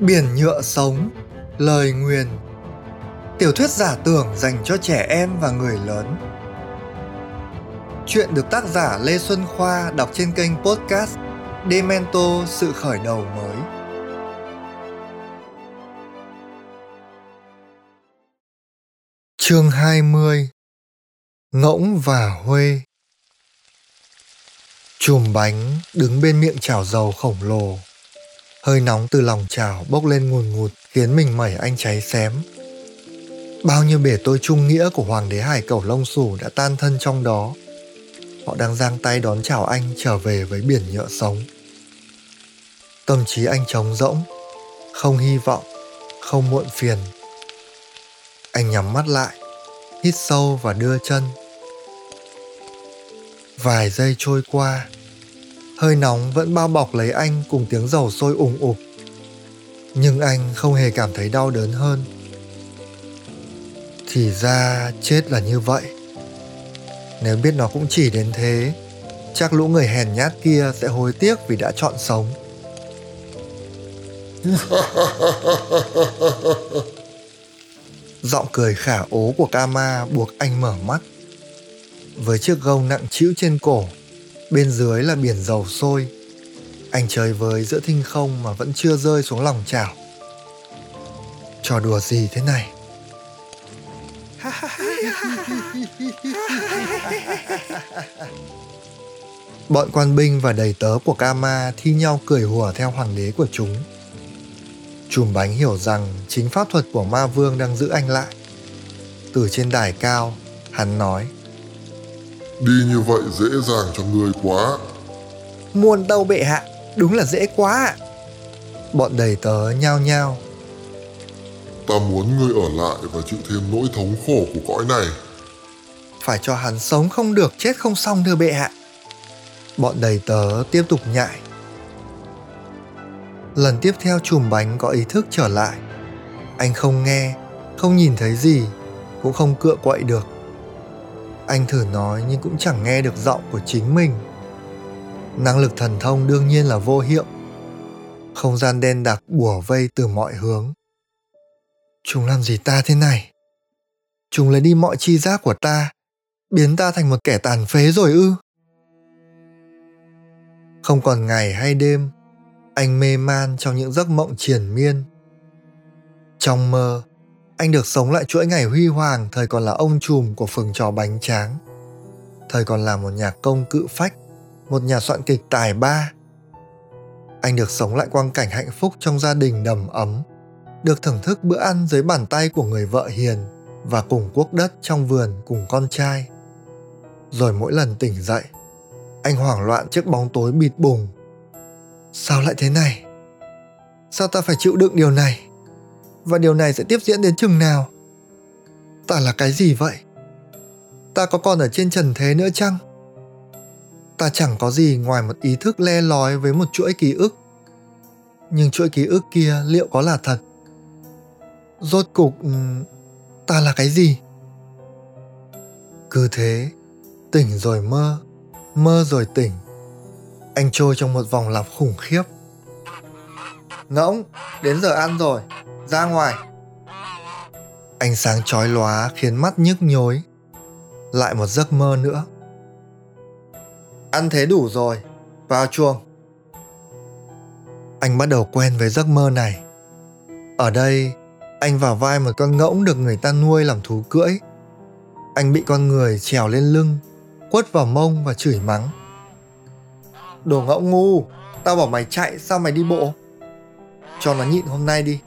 Biển nhựa sống, lời nguyền. Tiểu thuyết giả tưởng dành cho trẻ em và người lớn. Chuyện được tác giả Lê Xuân Khoa đọc trên kênh podcast Demento Sự Khởi Đầu Mới. Chương 20 Ngỗng và Huê. Chùm bánh đứng bên miệng chảo dầu khổng lồ. Hơi nóng từ lòng chảo bốc lên ngùn ngụt khiến mình mẩy anh cháy xém. Bao nhiêu bể tôi trung nghĩa của hoàng đế hải cẩu lông Sủ đã tan thân trong đó. Họ đang giang tay đón chào anh trở về với biển nhựa sống. Tâm trí anh trống rỗng, không hy vọng, không muộn phiền. Anh nhắm mắt lại, hít sâu và đưa chân. Vài giây trôi qua, hơi nóng vẫn bao bọc lấy anh cùng tiếng dầu sôi ủng ục. Nhưng anh không hề cảm thấy đau đớn hơn. Thì ra chết là như vậy. Nếu biết nó cũng chỉ đến thế, chắc lũ người hèn nhát kia sẽ hối tiếc vì đã chọn sống. Giọng cười khả ố của Kama buộc anh mở mắt. Với chiếc gông nặng trĩu trên cổ, bên dưới là biển dầu sôi anh chơi với giữa thinh không mà vẫn chưa rơi xuống lòng chảo trò đùa gì thế này bọn quan binh và đầy tớ của Kama thi nhau cười hùa theo hoàng đế của chúng. Chùm bánh hiểu rằng chính pháp thuật của ma vương đang giữ anh lại. Từ trên đài cao, hắn nói – Đi như vậy dễ dàng cho ngươi quá. Muôn tâu bệ hạ Đúng là dễ quá ạ. Bọn đầy tớ nhao nhao. Ta muốn ngươi ở lại và chịu thêm nỗi thống khổ của cõi này. Phải cho hắn sống không được chết không xong thưa bệ hạ. Bọn đầy tớ tiếp tục nhại. Lần tiếp theo chùm bánh có ý thức trở lại. Anh không nghe, không nhìn thấy gì Cũng không cựa quậy được anh thử nói nhưng cũng chẳng nghe được giọng của chính mình. Năng lực thần thông đương nhiên là vô hiệu. Không gian đen đặc bủa vây từ mọi hướng. Chúng làm gì ta thế này? Chúng lấy đi mọi chi giác của ta, biến ta thành một kẻ tàn phế rồi ư? Không còn ngày hay đêm, anh mê man trong những giấc mộng triền miên. Trong mơ anh được sống lại chuỗi ngày huy hoàng thời còn là ông trùm của phường trò bánh tráng. Thời còn là một nhà công cự phách, một nhà soạn kịch tài ba. Anh được sống lại quang cảnh hạnh phúc trong gia đình đầm ấm, được thưởng thức bữa ăn dưới bàn tay của người vợ hiền và cùng cuốc đất trong vườn cùng con trai. Rồi mỗi lần tỉnh dậy, anh hoảng loạn trước bóng tối bịt bùng. Sao lại thế này? Sao ta phải chịu đựng điều này? Và điều này sẽ tiếp diễn đến chừng nào? Ta là cái gì vậy? Ta có còn ở trên trần thế nữa chăng? Ta chẳng có gì ngoài một ý thức le lói với một chuỗi ký ức. Nhưng chuỗi ký ức kia liệu có là thật? Rốt cục ừ, ta là cái gì? Cứ thế, tỉnh rồi mơ mơ rồi tỉnh. Anh trôi trong một vòng lặp khủng khiếp. Ngỗng, đến giờ ăn rồi ra ngoài. Ánh sáng chói lóa khiến mắt nhức nhối, lại một giấc mơ nữa. Ăn thế đủ rồi, vào chuồng. Anh bắt đầu quen với giấc mơ này. Ở đây, anh vào vai một con ngỗng được người ta nuôi làm thú cưỡi. Anh bị con người trèo lên lưng, quất vào mông và chửi mắng. Đồ ngỗng ngu, tao bảo mày chạy, sao mày đi bộ? Cho nó nhịn hôm nay đi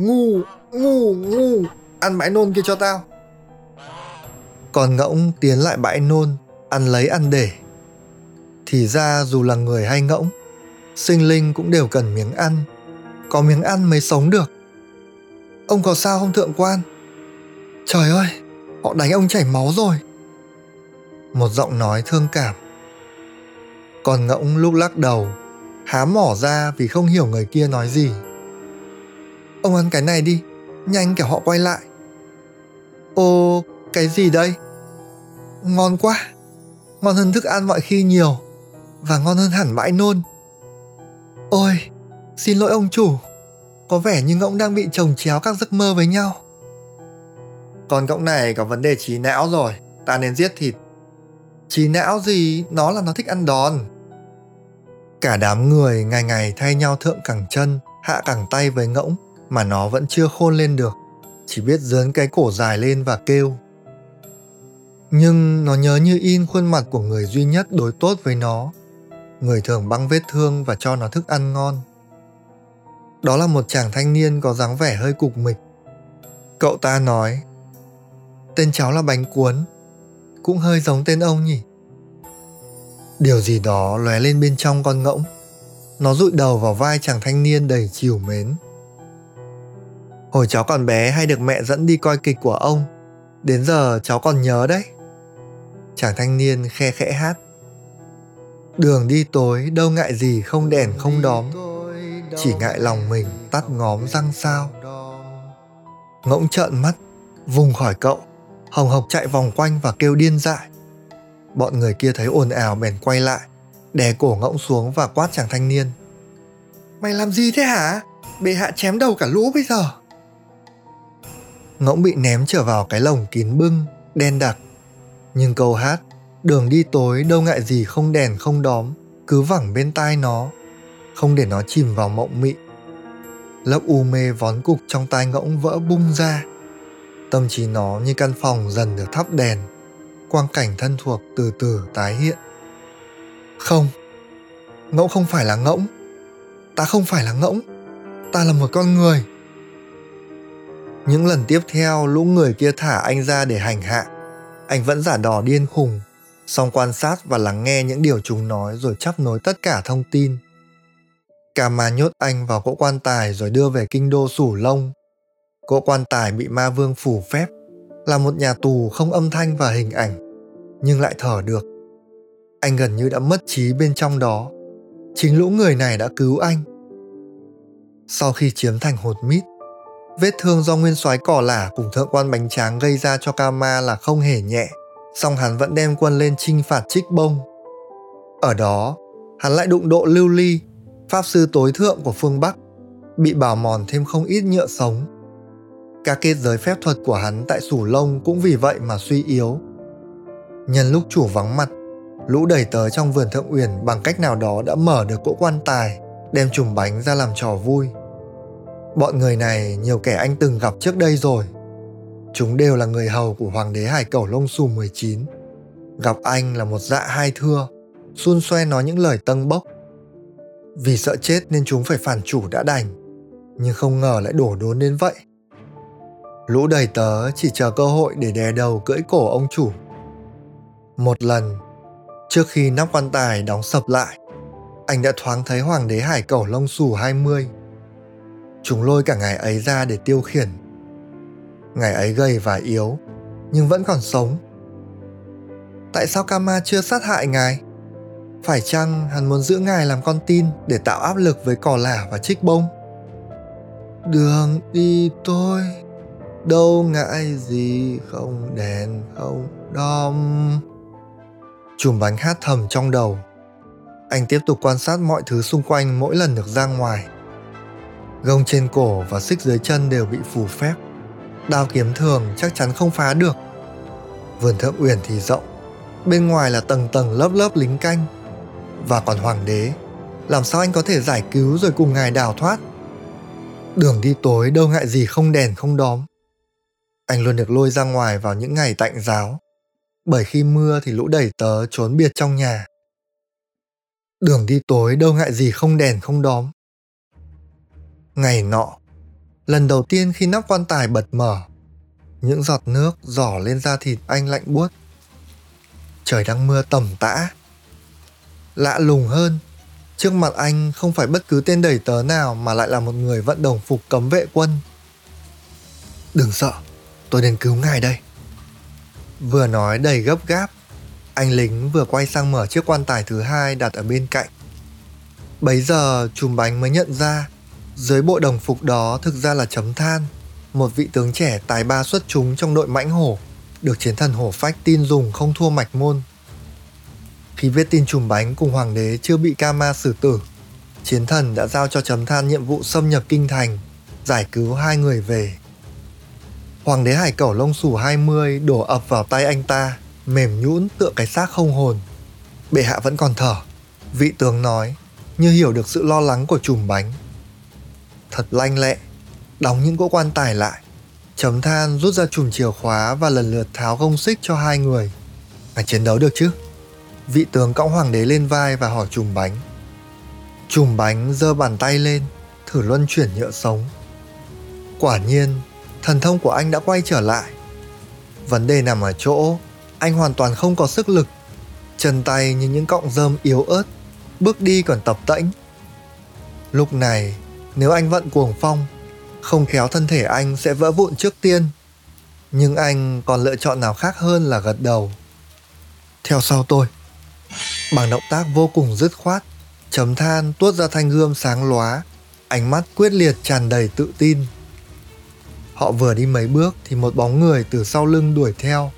ngu ngu ngu. Ăn bãi nôn kia cho tao. Còn ngỗng tiến lại bãi nôn, ăn lấy ăn để. Thì ra dù là người hay ngỗng, sinh linh cũng đều cần miếng ăn. Có miếng ăn mới sống được. Ông có sao không thượng quan? Trời ơi, họ đánh ông chảy máu rồi. Một giọng nói thương cảm. Còn ngỗng lúc lắc đầu, há mỏ ra vì không hiểu người kia nói gì. Ông ăn cái này đi, nhanh kẻo họ quay lại. Ô, cái gì đây? Ngon quá, ngon hơn thức ăn mọi khi nhiều, và ngon hơn hẳn bãi nôn. Ôi, xin lỗi ông chủ, có vẻ như ngỗng đang bị chồng chéo các giấc mơ với nhau. Con ngỗng này có vấn đề trí não rồi, ta nên giết thịt. Trí não gì, nó là nó thích ăn đòn. Cả đám người ngày ngày thay nhau thượng cẳng chân, hạ cẳng tay với ngỗng mà nó vẫn chưa khôn lên được, chỉ biết dớn cái cổ dài lên và kêu. Nhưng nó nhớ như in khuôn mặt của người duy nhất đối tốt với nó, người thường băng vết thương và cho nó thức ăn ngon. Đó là một chàng thanh niên có dáng vẻ hơi cục mịch. Cậu ta nói, tên cháu là bánh cuốn, cũng hơi giống tên ông nhỉ. Điều gì đó lóe lên bên trong con ngỗng. Nó rụi đầu vào vai chàng thanh niên đầy chiều mến. Hồi cháu còn bé hay được mẹ dẫn đi coi kịch của ông. Đến giờ cháu còn nhớ đấy. Chàng thanh niên khe khẽ hát. Đường đi tối, đâu ngại gì không đèn không đóm Chỉ ngại lòng mình tắt ngóm răng sao Ngỗng trợn mắt, Vùng khỏi cậu Hồng Hộc chạy vòng quanh và kêu điên dại Bọn người kia thấy ồn ào bèn quay lại, Đè cổ ngỗng xuống và quát chàng thanh niên Mày làm gì thế hả? Bệ hạ chém đầu cả lũ bây giờ Ngỗng bị ném trở vào cái lồng kín bưng, Đen đặc. Nhưng câu hát, Đường đi tối, đâu ngại gì không đèn không đóm, Cứ vẳng bên tai nó, Không để nó chìm vào mộng mị. Lớp u mê vón cục trong tai ngỗng vỡ bung ra. Tâm trí nó như căn phòng dần được thắp đèn, Quang cảnh thân thuộc từ từ tái hiện. Không, Ngỗng không phải là ngỗng. Ta không phải là ngỗng. Ta là một con người. Những lần tiếp theo lũ người kia thả anh ra để hành hạ Anh vẫn giả đò điên khùng xong quan sát và lắng nghe những điều chúng nói rồi chấp nối tất cả thông tin. Kama nhốt anh vào cỗ quan tài rồi đưa về kinh đô sủ lông. Cỗ quan tài bị ma vương phủ phép, là một nhà tù không âm thanh và hình ảnh, nhưng lại thở được. Anh gần như đã mất trí bên trong đó. Chính lũ người này đã cứu anh. Sau khi chiếm thành hột mít, vết thương do nguyên soái cỏ lả cùng thượng quan bánh tráng gây ra cho Kama là không hề nhẹ song hắn vẫn đem quân lên chinh phạt trích bông. Ở đó, hắn lại đụng độ lưu ly, pháp sư tối thượng của phương Bắc, bị bào mòn thêm không ít nhựa sống. Các kết giới phép thuật của hắn tại Sủ Lông cũng vì vậy mà suy yếu. Nhân lúc chủ vắng mặt, lũ đẩy tới trong vườn thượng uyển bằng cách nào đó đã mở được cỗ quan tài, đem chùm bánh ra làm trò vui. Bọn người này nhiều kẻ anh từng gặp trước đây rồi, Chúng đều là người hầu của hoàng đế hải cẩu lông xù 19. Gặp anh là một dạ hai thưa, xun xoe nói những lời tâng bốc. Vì sợ chết nên chúng phải phản chủ đã đành, nhưng không ngờ lại đổ đốn đến vậy. Lũ đầy tớ chỉ chờ cơ hội để đè đầu cưỡi cổ ông chủ. Một lần, trước khi nắp quan tài đóng sập lại, anh đã thoáng thấy hoàng đế hải cẩu lông xù 20. Chúng lôi cả ngày ấy ra để tiêu khiển Ngày ấy gầy và yếu, nhưng vẫn còn sống. Tại sao Kama chưa sát hại ngài? Phải chăng hắn muốn giữ ngài làm con tin để tạo áp lực với cỏ lả và trích bông? Đường đi tôi, đâu ngại gì không đèn không đom. Chùm bánh hát thầm trong đầu. Anh tiếp tục quan sát mọi thứ xung quanh mỗi lần được ra ngoài. Gông trên cổ và xích dưới chân đều bị phủ phép đao kiếm thường chắc chắn không phá được. Vườn thượng uyển thì rộng, bên ngoài là tầng tầng lớp lớp lính canh. Và còn hoàng đế, làm sao anh có thể giải cứu rồi cùng ngài đào thoát? Đường đi tối đâu ngại gì không đèn không đóm. Anh luôn được lôi ra ngoài vào những ngày tạnh giáo, bởi khi mưa thì lũ đẩy tớ trốn biệt trong nhà. Đường đi tối đâu ngại gì không đèn không đóm. Ngày nọ, Lần đầu tiên khi nắp quan tài bật mở, những giọt nước giỏ lên da thịt anh lạnh buốt. Trời đang mưa tầm tã. Lạ lùng hơn, trước mặt anh không phải bất cứ tên đẩy tớ nào mà lại là một người vận đồng phục cấm vệ quân. Đừng sợ, tôi đến cứu ngài đây. Vừa nói đầy gấp gáp, anh lính vừa quay sang mở chiếc quan tài thứ hai đặt ở bên cạnh. Bấy giờ chùm bánh mới nhận ra dưới bộ đồng phục đó thực ra là chấm than, một vị tướng trẻ tài ba xuất chúng trong đội mãnh hổ, được chiến thần hổ phách tin dùng không thua mạch môn. Khi viết tin trùm bánh cùng hoàng đế chưa bị Kama xử tử, chiến thần đã giao cho chấm than nhiệm vụ xâm nhập kinh thành, giải cứu hai người về. Hoàng đế hải cẩu lông xù 20 đổ ập vào tay anh ta, mềm nhũn tựa cái xác không hồn. Bệ hạ vẫn còn thở, vị tướng nói, như hiểu được sự lo lắng của Trùm bánh. Thật lanh lẹ, đóng những cỗ quan tài lại, chấm than rút ra chùm chìa khóa và lần lượt tháo gông xích cho hai người. Phải chiến đấu được chứ? Vị tướng cõng hoàng đế lên vai và hỏi chùm bánh. Chùm bánh giơ bàn tay lên, thử luân chuyển nhựa sống. Quả nhiên, thần thông của anh đã quay trở lại. Vấn đề nằm ở chỗ, anh hoàn toàn không có sức lực. Chân tay như những cọng rơm yếu ớt, bước đi còn tập tễnh. Lúc này, nếu anh vận cuồng phong, không khéo thân thể anh sẽ vỡ vụn trước tiên. Nhưng anh còn lựa chọn nào khác hơn là gật đầu. Theo sau tôi. Bằng động tác vô cùng dứt khoát, chấm than tuốt ra thanh gươm sáng lóa, ánh mắt quyết liệt tràn đầy tự tin. Họ vừa đi mấy bước thì một bóng người từ sau lưng đuổi theo.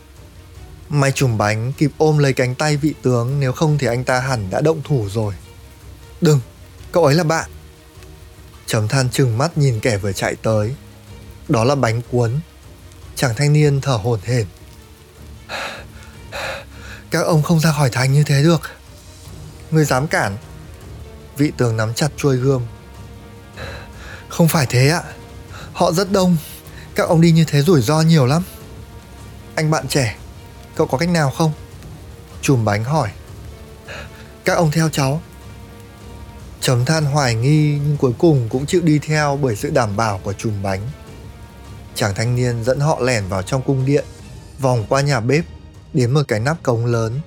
May trùm bánh kịp ôm lấy cánh tay vị tướng nếu không thì anh ta hẳn đã động thủ rồi. Đừng, cậu ấy là bạn. Chấm than chừng mắt nhìn kẻ vừa chạy tới. Đó là bánh cuốn. Chàng thanh niên thở hổn hển. Các ông không ra khỏi thành như thế được. Người dám cản. Vị tướng nắm chặt chuôi gươm. Không phải thế ạ. Họ rất đông. Các ông đi như thế rủi ro nhiều lắm. Anh bạn trẻ, cậu có cách nào không? Chùm bánh hỏi. Các ông theo cháu. Chấm than hoài nghi nhưng cuối cùng cũng chịu đi theo bởi sự đảm bảo của chùm bánh. Chàng thanh niên dẫn họ lẻn vào trong cung điện, vòng qua nhà bếp, đến một cái nắp cống lớn.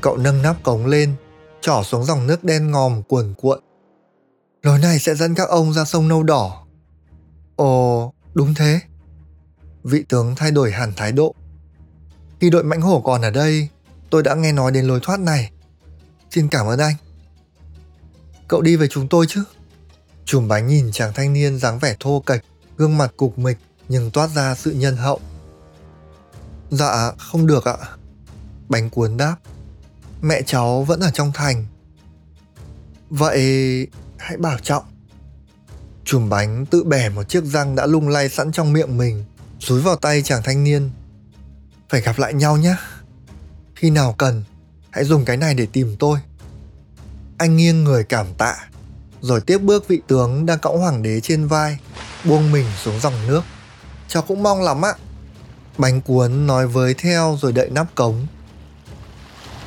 Cậu nâng nắp cống lên, trỏ xuống dòng nước đen ngòm cuồn cuộn. Lối này sẽ dẫn các ông ra sông nâu đỏ. Ồ, đúng thế. Vị tướng thay đổi hẳn thái độ. Khi đội mãnh hổ còn ở đây, tôi đã nghe nói đến lối thoát này. Xin cảm ơn anh. Cậu đi với chúng tôi chứ? Chùm bánh nhìn chàng thanh niên dáng vẻ thô kệch, gương mặt cục mịch nhưng toát ra sự nhân hậu. Dạ, không được ạ. Bánh cuốn đáp. Mẹ cháu vẫn ở trong thành. Vậy hãy bảo trọng. Chùm bánh tự bẻ một chiếc răng đã lung lay sẵn trong miệng mình, rúi vào tay chàng thanh niên. Phải gặp lại nhau nhé. Khi nào cần, hãy dùng cái này để tìm tôi. Anh nghiêng người cảm tạ, rồi tiếp bước vị tướng đang cõng hoàng đế trên vai, buông mình xuống dòng nước. Cháu cũng mong lắm ạ. Bánh cuốn nói với theo rồi đậy nắp cống.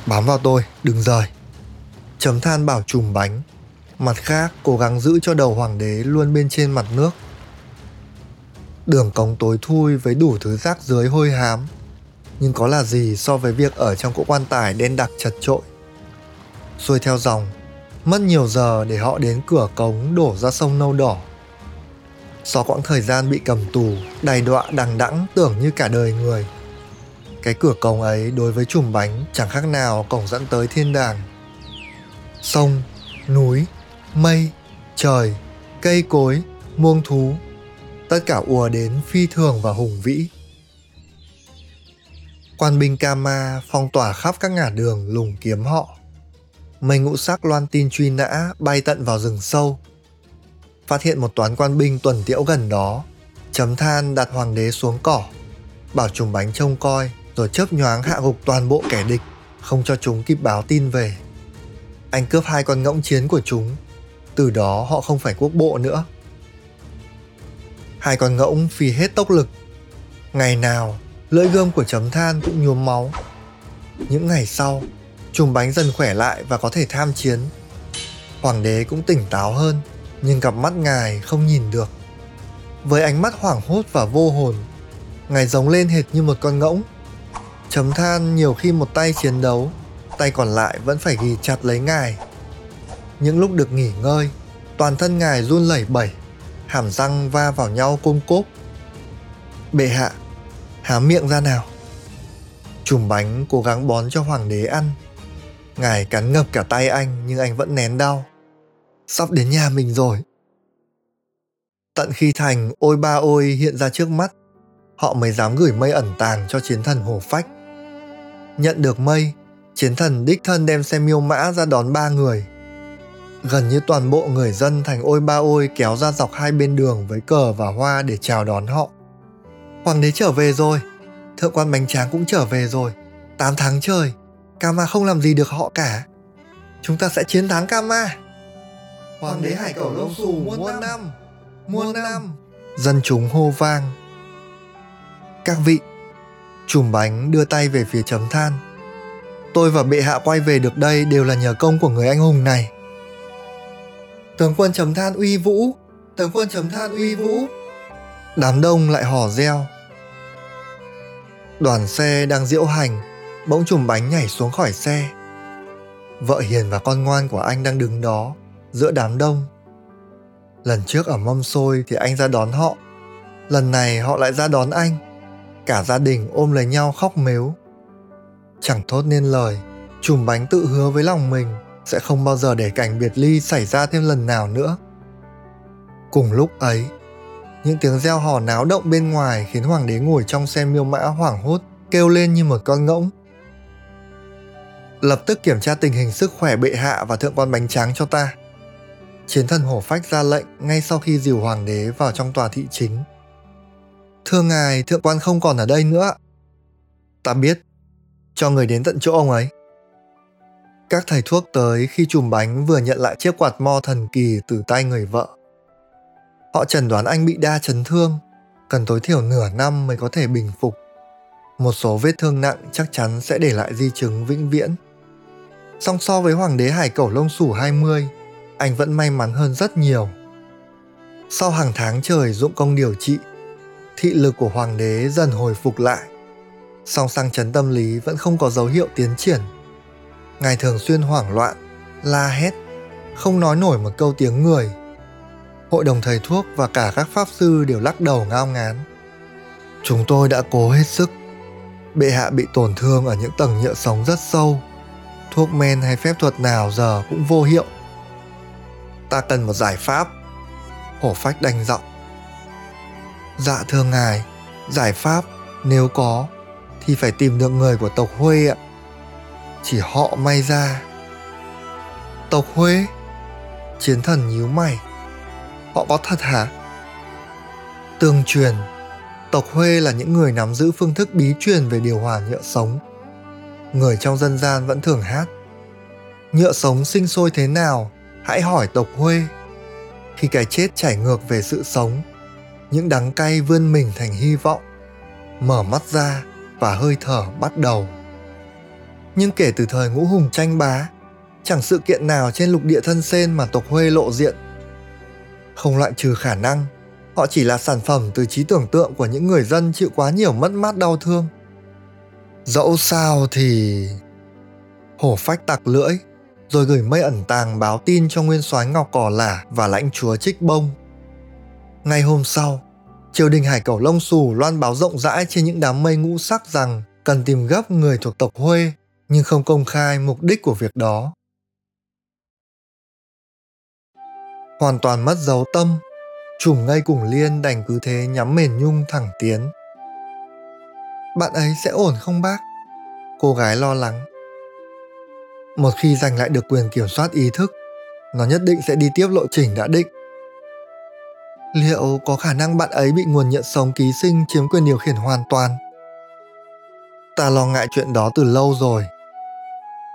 Bám vào tôi, đừng rời. Chấm than bảo chùm bánh. Mặt khác cố gắng giữ cho đầu hoàng đế luôn bên trên mặt nước. Đường cống tối thui với đủ thứ rác dưới hôi hám. Nhưng có là gì so với việc ở trong cỗ quan tài đen đặc chật trội. Xuôi theo dòng, mất nhiều giờ để họ đến cửa cống đổ ra sông nâu đỏ. Sau quãng thời gian bị cầm tù, đầy đọa đằng đẵng tưởng như cả đời người. Cái cửa cống ấy đối với chùm bánh chẳng khác nào cổng dẫn tới thiên đàng. Sông, núi, mây, trời, cây cối, muông thú, tất cả ùa đến phi thường và hùng vĩ. Quan binh Kama phong tỏa khắp các ngả đường lùng kiếm họ. Mây ngũ sắc loan tin truy nã bay tận vào rừng sâu, phát hiện một toán quan binh tuần tiễu gần đó, chấm than đặt hoàng đế xuống cỏ, bảo trùng bánh trông coi, rồi chớp nhoáng hạ gục toàn bộ kẻ địch, không cho chúng kịp báo tin về. Anh cướp hai con ngỗng chiến của chúng, từ đó họ không phải quốc bộ nữa. Hai con ngỗng phi hết tốc lực. Ngày nào, lưỡi gươm của chấm than cũng nhuốm máu. Những ngày sau, trùng bánh dần khỏe lại và có thể tham chiến. Hoàng đế cũng tỉnh táo hơn, nhưng cặp mắt ngài không nhìn được. Với ánh mắt hoảng hốt và vô hồn, ngài giống lên hệt như một con ngỗng. Chấm than nhiều khi một tay chiến đấu, tay còn lại vẫn phải ghi chặt lấy ngài. Những lúc được nghỉ ngơi, toàn thân ngài run lẩy bẩy, hàm răng va vào nhau côm cốp. Bệ hạ, há miệng ra nào. Chùm bánh cố gắng bón cho hoàng đế ăn. Ngài cắn ngập cả tay anh nhưng anh vẫn nén đau sắp đến nhà mình rồi. Tận khi thành ôi ba ôi hiện ra trước mắt, họ mới dám gửi mây ẩn tàng cho chiến thần hồ phách. Nhận được mây, chiến thần đích thân đem xe miêu mã ra đón ba người. Gần như toàn bộ người dân thành ôi ba ôi kéo ra dọc hai bên đường với cờ và hoa để chào đón họ. Hoàng đế trở về rồi, thượng quan bánh tráng cũng trở về rồi. 8 tháng trời, Kama không làm gì được họ cả. Chúng ta sẽ chiến thắng Kama. Hoàng đế hải cẩu lông xù muôn năm, muôn năm. Dân chúng hô vang. Các vị, chùm bánh đưa tay về phía chấm than. Tôi và bệ hạ quay về được đây đều là nhờ công của người anh hùng này. Tướng quân chấm than uy vũ, tướng quân chấm than uy vũ. Đám đông lại hò reo. Đoàn xe đang diễu hành, bỗng chùm bánh nhảy xuống khỏi xe. Vợ hiền và con ngoan của anh đang đứng đó, giữa đám đông. Lần trước ở mâm xôi thì anh ra đón họ. Lần này họ lại ra đón anh. Cả gia đình ôm lấy nhau khóc mếu. Chẳng thốt nên lời, chùm bánh tự hứa với lòng mình sẽ không bao giờ để cảnh biệt ly xảy ra thêm lần nào nữa. Cùng lúc ấy, những tiếng reo hò náo động bên ngoài khiến hoàng đế ngồi trong xe miêu mã hoảng hốt, kêu lên như một con ngỗng. Lập tức kiểm tra tình hình sức khỏe bệ hạ và thượng quan bánh tráng cho ta. Chiến thần hổ phách ra lệnh ngay sau khi dìu hoàng đế vào trong tòa thị chính. Thưa ngài, thượng quan không còn ở đây nữa. Ta biết, cho người đến tận chỗ ông ấy. Các thầy thuốc tới khi chùm bánh vừa nhận lại chiếc quạt mo thần kỳ từ tay người vợ. Họ chẩn đoán anh bị đa chấn thương, cần tối thiểu nửa năm mới có thể bình phục. Một số vết thương nặng chắc chắn sẽ để lại di chứng vĩnh viễn. Song so với Hoàng đế Hải Cẩu Lông Sủ 20, anh vẫn may mắn hơn rất nhiều. Sau hàng tháng trời dụng công điều trị, thị lực của Hoàng đế dần hồi phục lại. Song sang chấn tâm lý vẫn không có dấu hiệu tiến triển. Ngài thường xuyên hoảng loạn, la hét, không nói nổi một câu tiếng người hội đồng thầy thuốc và cả các pháp sư đều lắc đầu ngao ngán. Chúng tôi đã cố hết sức. Bệ hạ bị tổn thương ở những tầng nhựa sống rất sâu. Thuốc men hay phép thuật nào giờ cũng vô hiệu. Ta cần một giải pháp. Hổ phách đành giọng. Dạ thưa ngài, giải pháp nếu có thì phải tìm được người của tộc Huê ạ. Chỉ họ may ra. Tộc Huê? Chiến thần nhíu mày họ có thật hả? Tương truyền, tộc Huê là những người nắm giữ phương thức bí truyền về điều hòa nhựa sống. Người trong dân gian vẫn thường hát. Nhựa sống sinh sôi thế nào, hãy hỏi tộc Huê. Khi cái chết chảy ngược về sự sống, những đắng cay vươn mình thành hy vọng, mở mắt ra và hơi thở bắt đầu. Nhưng kể từ thời ngũ hùng tranh bá, chẳng sự kiện nào trên lục địa thân sen mà tộc Huê lộ diện không loại trừ khả năng họ chỉ là sản phẩm từ trí tưởng tượng của những người dân chịu quá nhiều mất mát đau thương dẫu sao thì hổ phách tặc lưỡi, rồi gửi mây ẩn tàng báo tin cho nguyên soái ngọc cỏ lả và lãnh chúa trích bông. Ngày hôm sau, triều đình hải cẩu lông xù loan báo rộng rãi trên những đám mây ngũ sắc rằng cần tìm gấp người thuộc tộc huê, nhưng không công khai mục đích của việc đó. Hoàn toàn mất dấu tâm trùm ngay cùng liên đành cứ thế nhắm mền nhung thẳng tiến bạn ấy sẽ ổn không, bác? Cô gái lo lắng. Một khi giành lại được quyền kiểm soát ý thức, nó nhất định sẽ đi tiếp lộ trình đã định. Liệu có khả năng bạn ấy bị nguồn nhận sống ký sinh chiếm quyền điều khiển hoàn toàn? Ta lo ngại chuyện đó từ lâu rồi.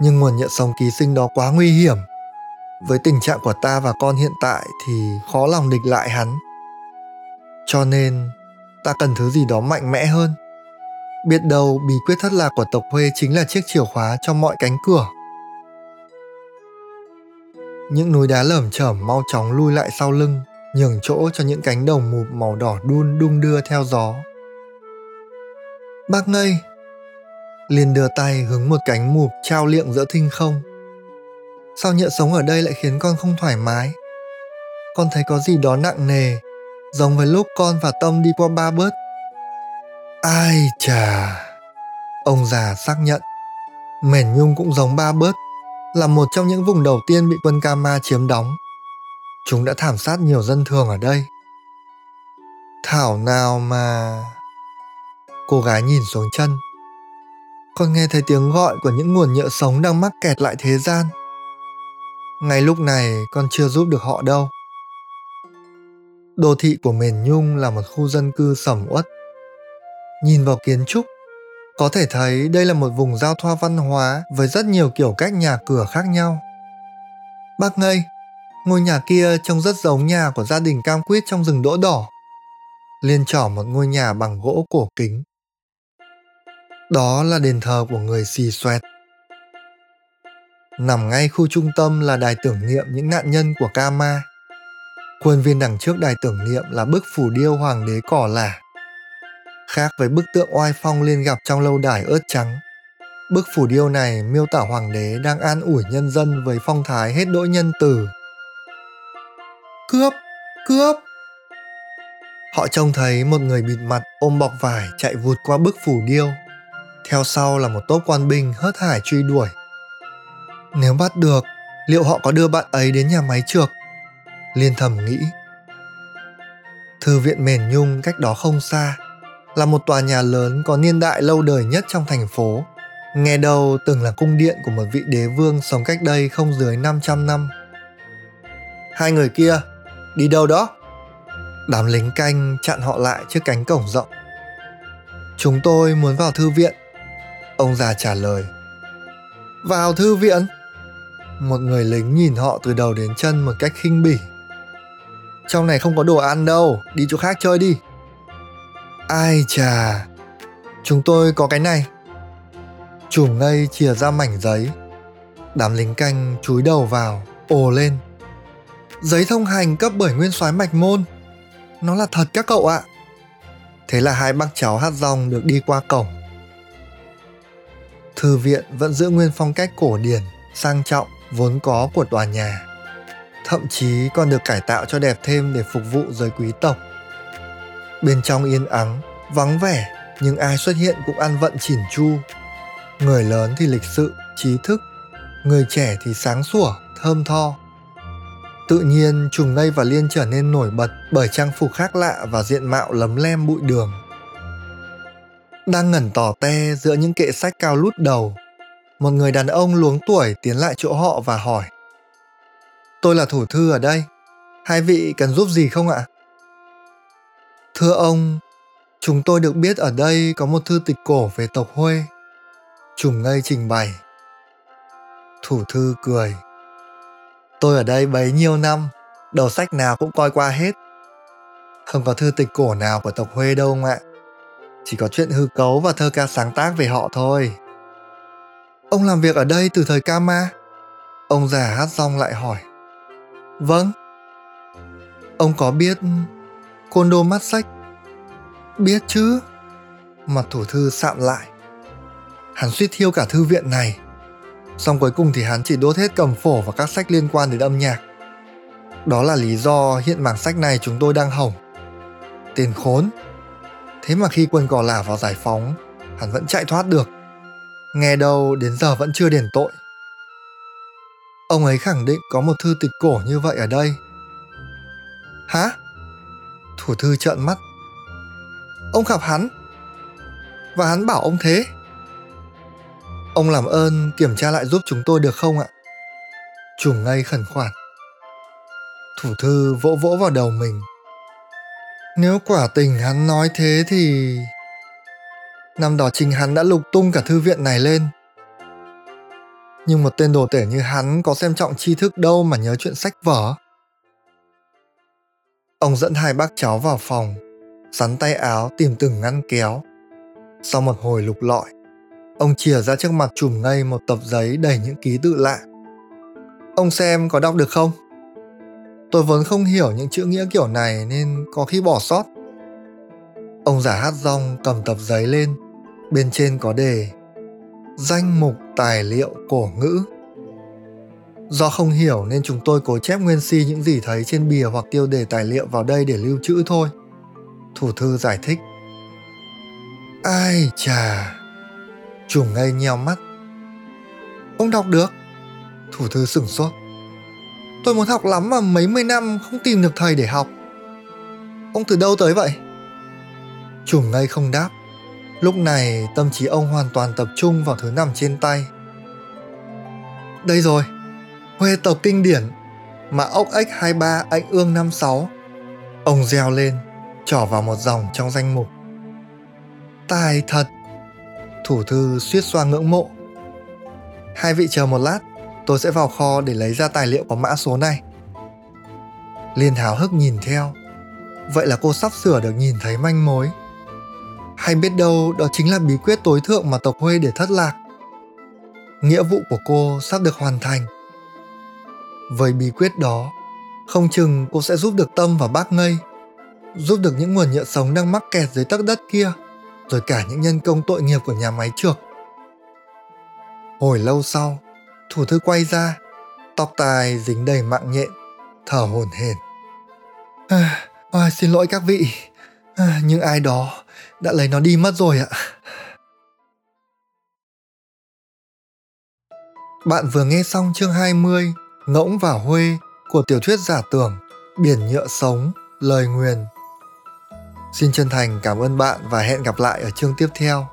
Nhưng nguồn nhận sống ký sinh đó quá nguy hiểm. Với tình trạng của ta và con hiện tại thì khó lòng địch lại hắn. Cho nên, ta cần thứ gì đó mạnh mẽ hơn biết đâu bí quyết thất lạc của tộc huê chính là chiếc chìa khóa cho mọi cánh cửa những núi đá lởm chởm mau chóng lui lại sau lưng nhường chỗ cho những cánh đồng mụp màu đỏ đun đung đưa theo gió bác ngây liền đưa tay hướng một cánh mụp trao liệng giữa thinh không Sao nhựa sống ở đây lại khiến con không thoải mái? Con thấy có gì đó nặng nề, giống với lúc con và Tâm đi qua ba bớt. Ai chà! Ông già xác nhận. Mền Nhung cũng giống ba bớt, là một trong những vùng đầu tiên bị quân Kama chiếm đóng. Chúng đã thảm sát nhiều dân thường ở đây. Thảo nào mà... Cô gái nhìn xuống chân. Con nghe thấy tiếng gọi của những nguồn nhựa sống đang mắc kẹt lại thế gian Ngay lúc này con chưa giúp được họ đâu. Đô thị của Mền Nhung là một khu dân cư sầm uất. Nhìn vào kiến trúc, có thể thấy đây là một vùng giao thoa văn hóa với rất nhiều kiểu cách nhà cửa khác nhau. Bác ngây, ngôi nhà kia trông rất giống nhà của gia đình cam quýt trong rừng đỗ đỏ. Liên trỏ một ngôi nhà bằng gỗ cổ kính. Đó là đền thờ của người xì xoẹt. Nằm ngay khu trung tâm là đài tưởng niệm những nạn nhân của Kama. Khuôn viên đằng trước đài tưởng niệm là bức phủ điêu hoàng đế cỏ lả. Khác với bức tượng oai phong liên gặp trong lâu đài ớt trắng, bức phủ điêu này miêu tả hoàng đế đang an ủi nhân dân với phong thái hết đỗi nhân từ. Cướp! Cướp! Họ trông thấy một người bịt mặt ôm bọc vải chạy vụt qua bức phủ điêu. Theo sau là một tốp quan binh hớt hải truy đuổi. Nếu bắt được, liệu họ có đưa bạn ấy đến nhà máy trược? Liên thầm nghĩ. Thư viện Mền Nhung cách đó không xa, là một tòa nhà lớn có niên đại lâu đời nhất trong thành phố. Nghe đầu từng là cung điện của một vị đế vương sống cách đây không dưới 500 năm. Hai người kia, đi đâu đó? Đám lính canh chặn họ lại trước cánh cổng rộng. Chúng tôi muốn vào thư viện. Ông già trả lời. Vào thư viện? Một người lính nhìn họ từ đầu đến chân một cách khinh bỉ. Trong này không có đồ ăn đâu, đi chỗ khác chơi đi. Ai chà, chúng tôi có cái này. Chủ ngây chìa ra mảnh giấy. Đám lính canh chúi đầu vào, ồ lên. Giấy thông hành cấp bởi nguyên soái mạch môn. Nó là thật các cậu ạ. Thế là hai bác cháu hát rong được đi qua cổng. Thư viện vẫn giữ nguyên phong cách cổ điển, sang trọng, vốn có của tòa nhà. Thậm chí còn được cải tạo cho đẹp thêm để phục vụ giới quý tộc. Bên trong yên ắng, vắng vẻ, nhưng ai xuất hiện cũng ăn vận chỉn chu. Người lớn thì lịch sự, trí thức, người trẻ thì sáng sủa, thơm tho. Tự nhiên Trùng Ngây và Liên trở nên nổi bật bởi trang phục khác lạ và diện mạo lấm lem bụi đường. Đang ngẩn tỏ te giữa những kệ sách cao lút đầu, một người đàn ông luống tuổi tiến lại chỗ họ và hỏi. Tôi là thủ thư ở đây, hai vị cần giúp gì không ạ? Thưa ông, chúng tôi được biết ở đây có một thư tịch cổ về tộc Huê. Trùng ngây trình bày. Thủ thư cười. Tôi ở đây bấy nhiêu năm, đầu sách nào cũng coi qua hết. Không có thư tịch cổ nào của tộc Huê đâu ông ạ. Chỉ có chuyện hư cấu và thơ ca sáng tác về họ thôi. Ông làm việc ở đây từ thời Kama? Ông già hát rong lại hỏi. Vâng. Ông có biết côn mắt sách? Biết chứ. Mặt thủ thư sạm lại. Hắn suýt thiêu cả thư viện này. Xong cuối cùng thì hắn chỉ đốt hết cầm phổ và các sách liên quan đến âm nhạc. Đó là lý do hiện mảng sách này chúng tôi đang hỏng. Tiền khốn. Thế mà khi quân cỏ lả vào giải phóng, hắn vẫn chạy thoát được. Nghe đâu đến giờ vẫn chưa đền tội. Ông ấy khẳng định có một thư tịch cổ như vậy ở đây. Hả? Thủ thư trợn mắt. Ông gặp hắn. Và hắn bảo ông thế. Ông làm ơn kiểm tra lại giúp chúng tôi được không ạ? Trùng ngây khẩn khoản. Thủ thư vỗ vỗ vào đầu mình. Nếu quả tình hắn nói thế thì... Năm đó chính hắn đã lục tung cả thư viện này lên. Nhưng một tên đồ tể như hắn có xem trọng tri thức đâu mà nhớ chuyện sách vở. Ông dẫn hai bác cháu vào phòng, sắn tay áo tìm từng ngăn kéo. Sau một hồi lục lọi, ông chìa ra trước mặt chùm ngây một tập giấy đầy những ký tự lạ. Ông xem có đọc được không? Tôi vốn không hiểu những chữ nghĩa kiểu này nên có khi bỏ sót. Ông giả hát rong cầm tập giấy lên, bên trên có đề Danh mục tài liệu cổ ngữ Do không hiểu nên chúng tôi cố chép nguyên si những gì thấy trên bìa hoặc tiêu đề tài liệu vào đây để lưu trữ thôi. Thủ thư giải thích. Ai chà. Chủng ngây nheo mắt. Ông đọc được. Thủ thư sửng sốt. Tôi muốn học lắm mà mấy mươi năm không tìm được thầy để học. Ông từ đâu tới vậy? Chủng ngây không đáp. Lúc này tâm trí ông hoàn toàn tập trung vào thứ nằm trên tay. Đây rồi, Huê tộc kinh điển mà ốc ếch 23 anh ương 56. Ông reo lên, trỏ vào một dòng trong danh mục. Tài thật. Thủ thư suýt xoa ngưỡng mộ. Hai vị chờ một lát, tôi sẽ vào kho để lấy ra tài liệu có mã số này. Liên háo hức nhìn theo. Vậy là cô sắp sửa được nhìn thấy manh mối. Hay biết đâu đó chính là bí quyết tối thượng mà tộc Huê để thất lạc. Nghĩa vụ của cô sắp được hoàn thành. Với bí quyết đó, không chừng cô sẽ giúp được Tâm và bác Ngây, giúp được những nguồn nhựa sống đang mắc kẹt dưới tấc đất kia, rồi cả những nhân công tội nghiệp của nhà máy trược. Hồi lâu sau, thủ thư quay ra, tóc tai dính đầy mạng nhện, thở hổn hển. À, à, xin lỗi các vị, à, nhưng ai đó đã lấy nó đi mất rồi ạ. Bạn vừa nghe xong chương 20 Ngỗng và Huê của tiểu thuyết giả tưởng Biển nhựa sống, lời nguyền. Xin chân thành cảm ơn bạn và hẹn gặp lại ở chương tiếp theo.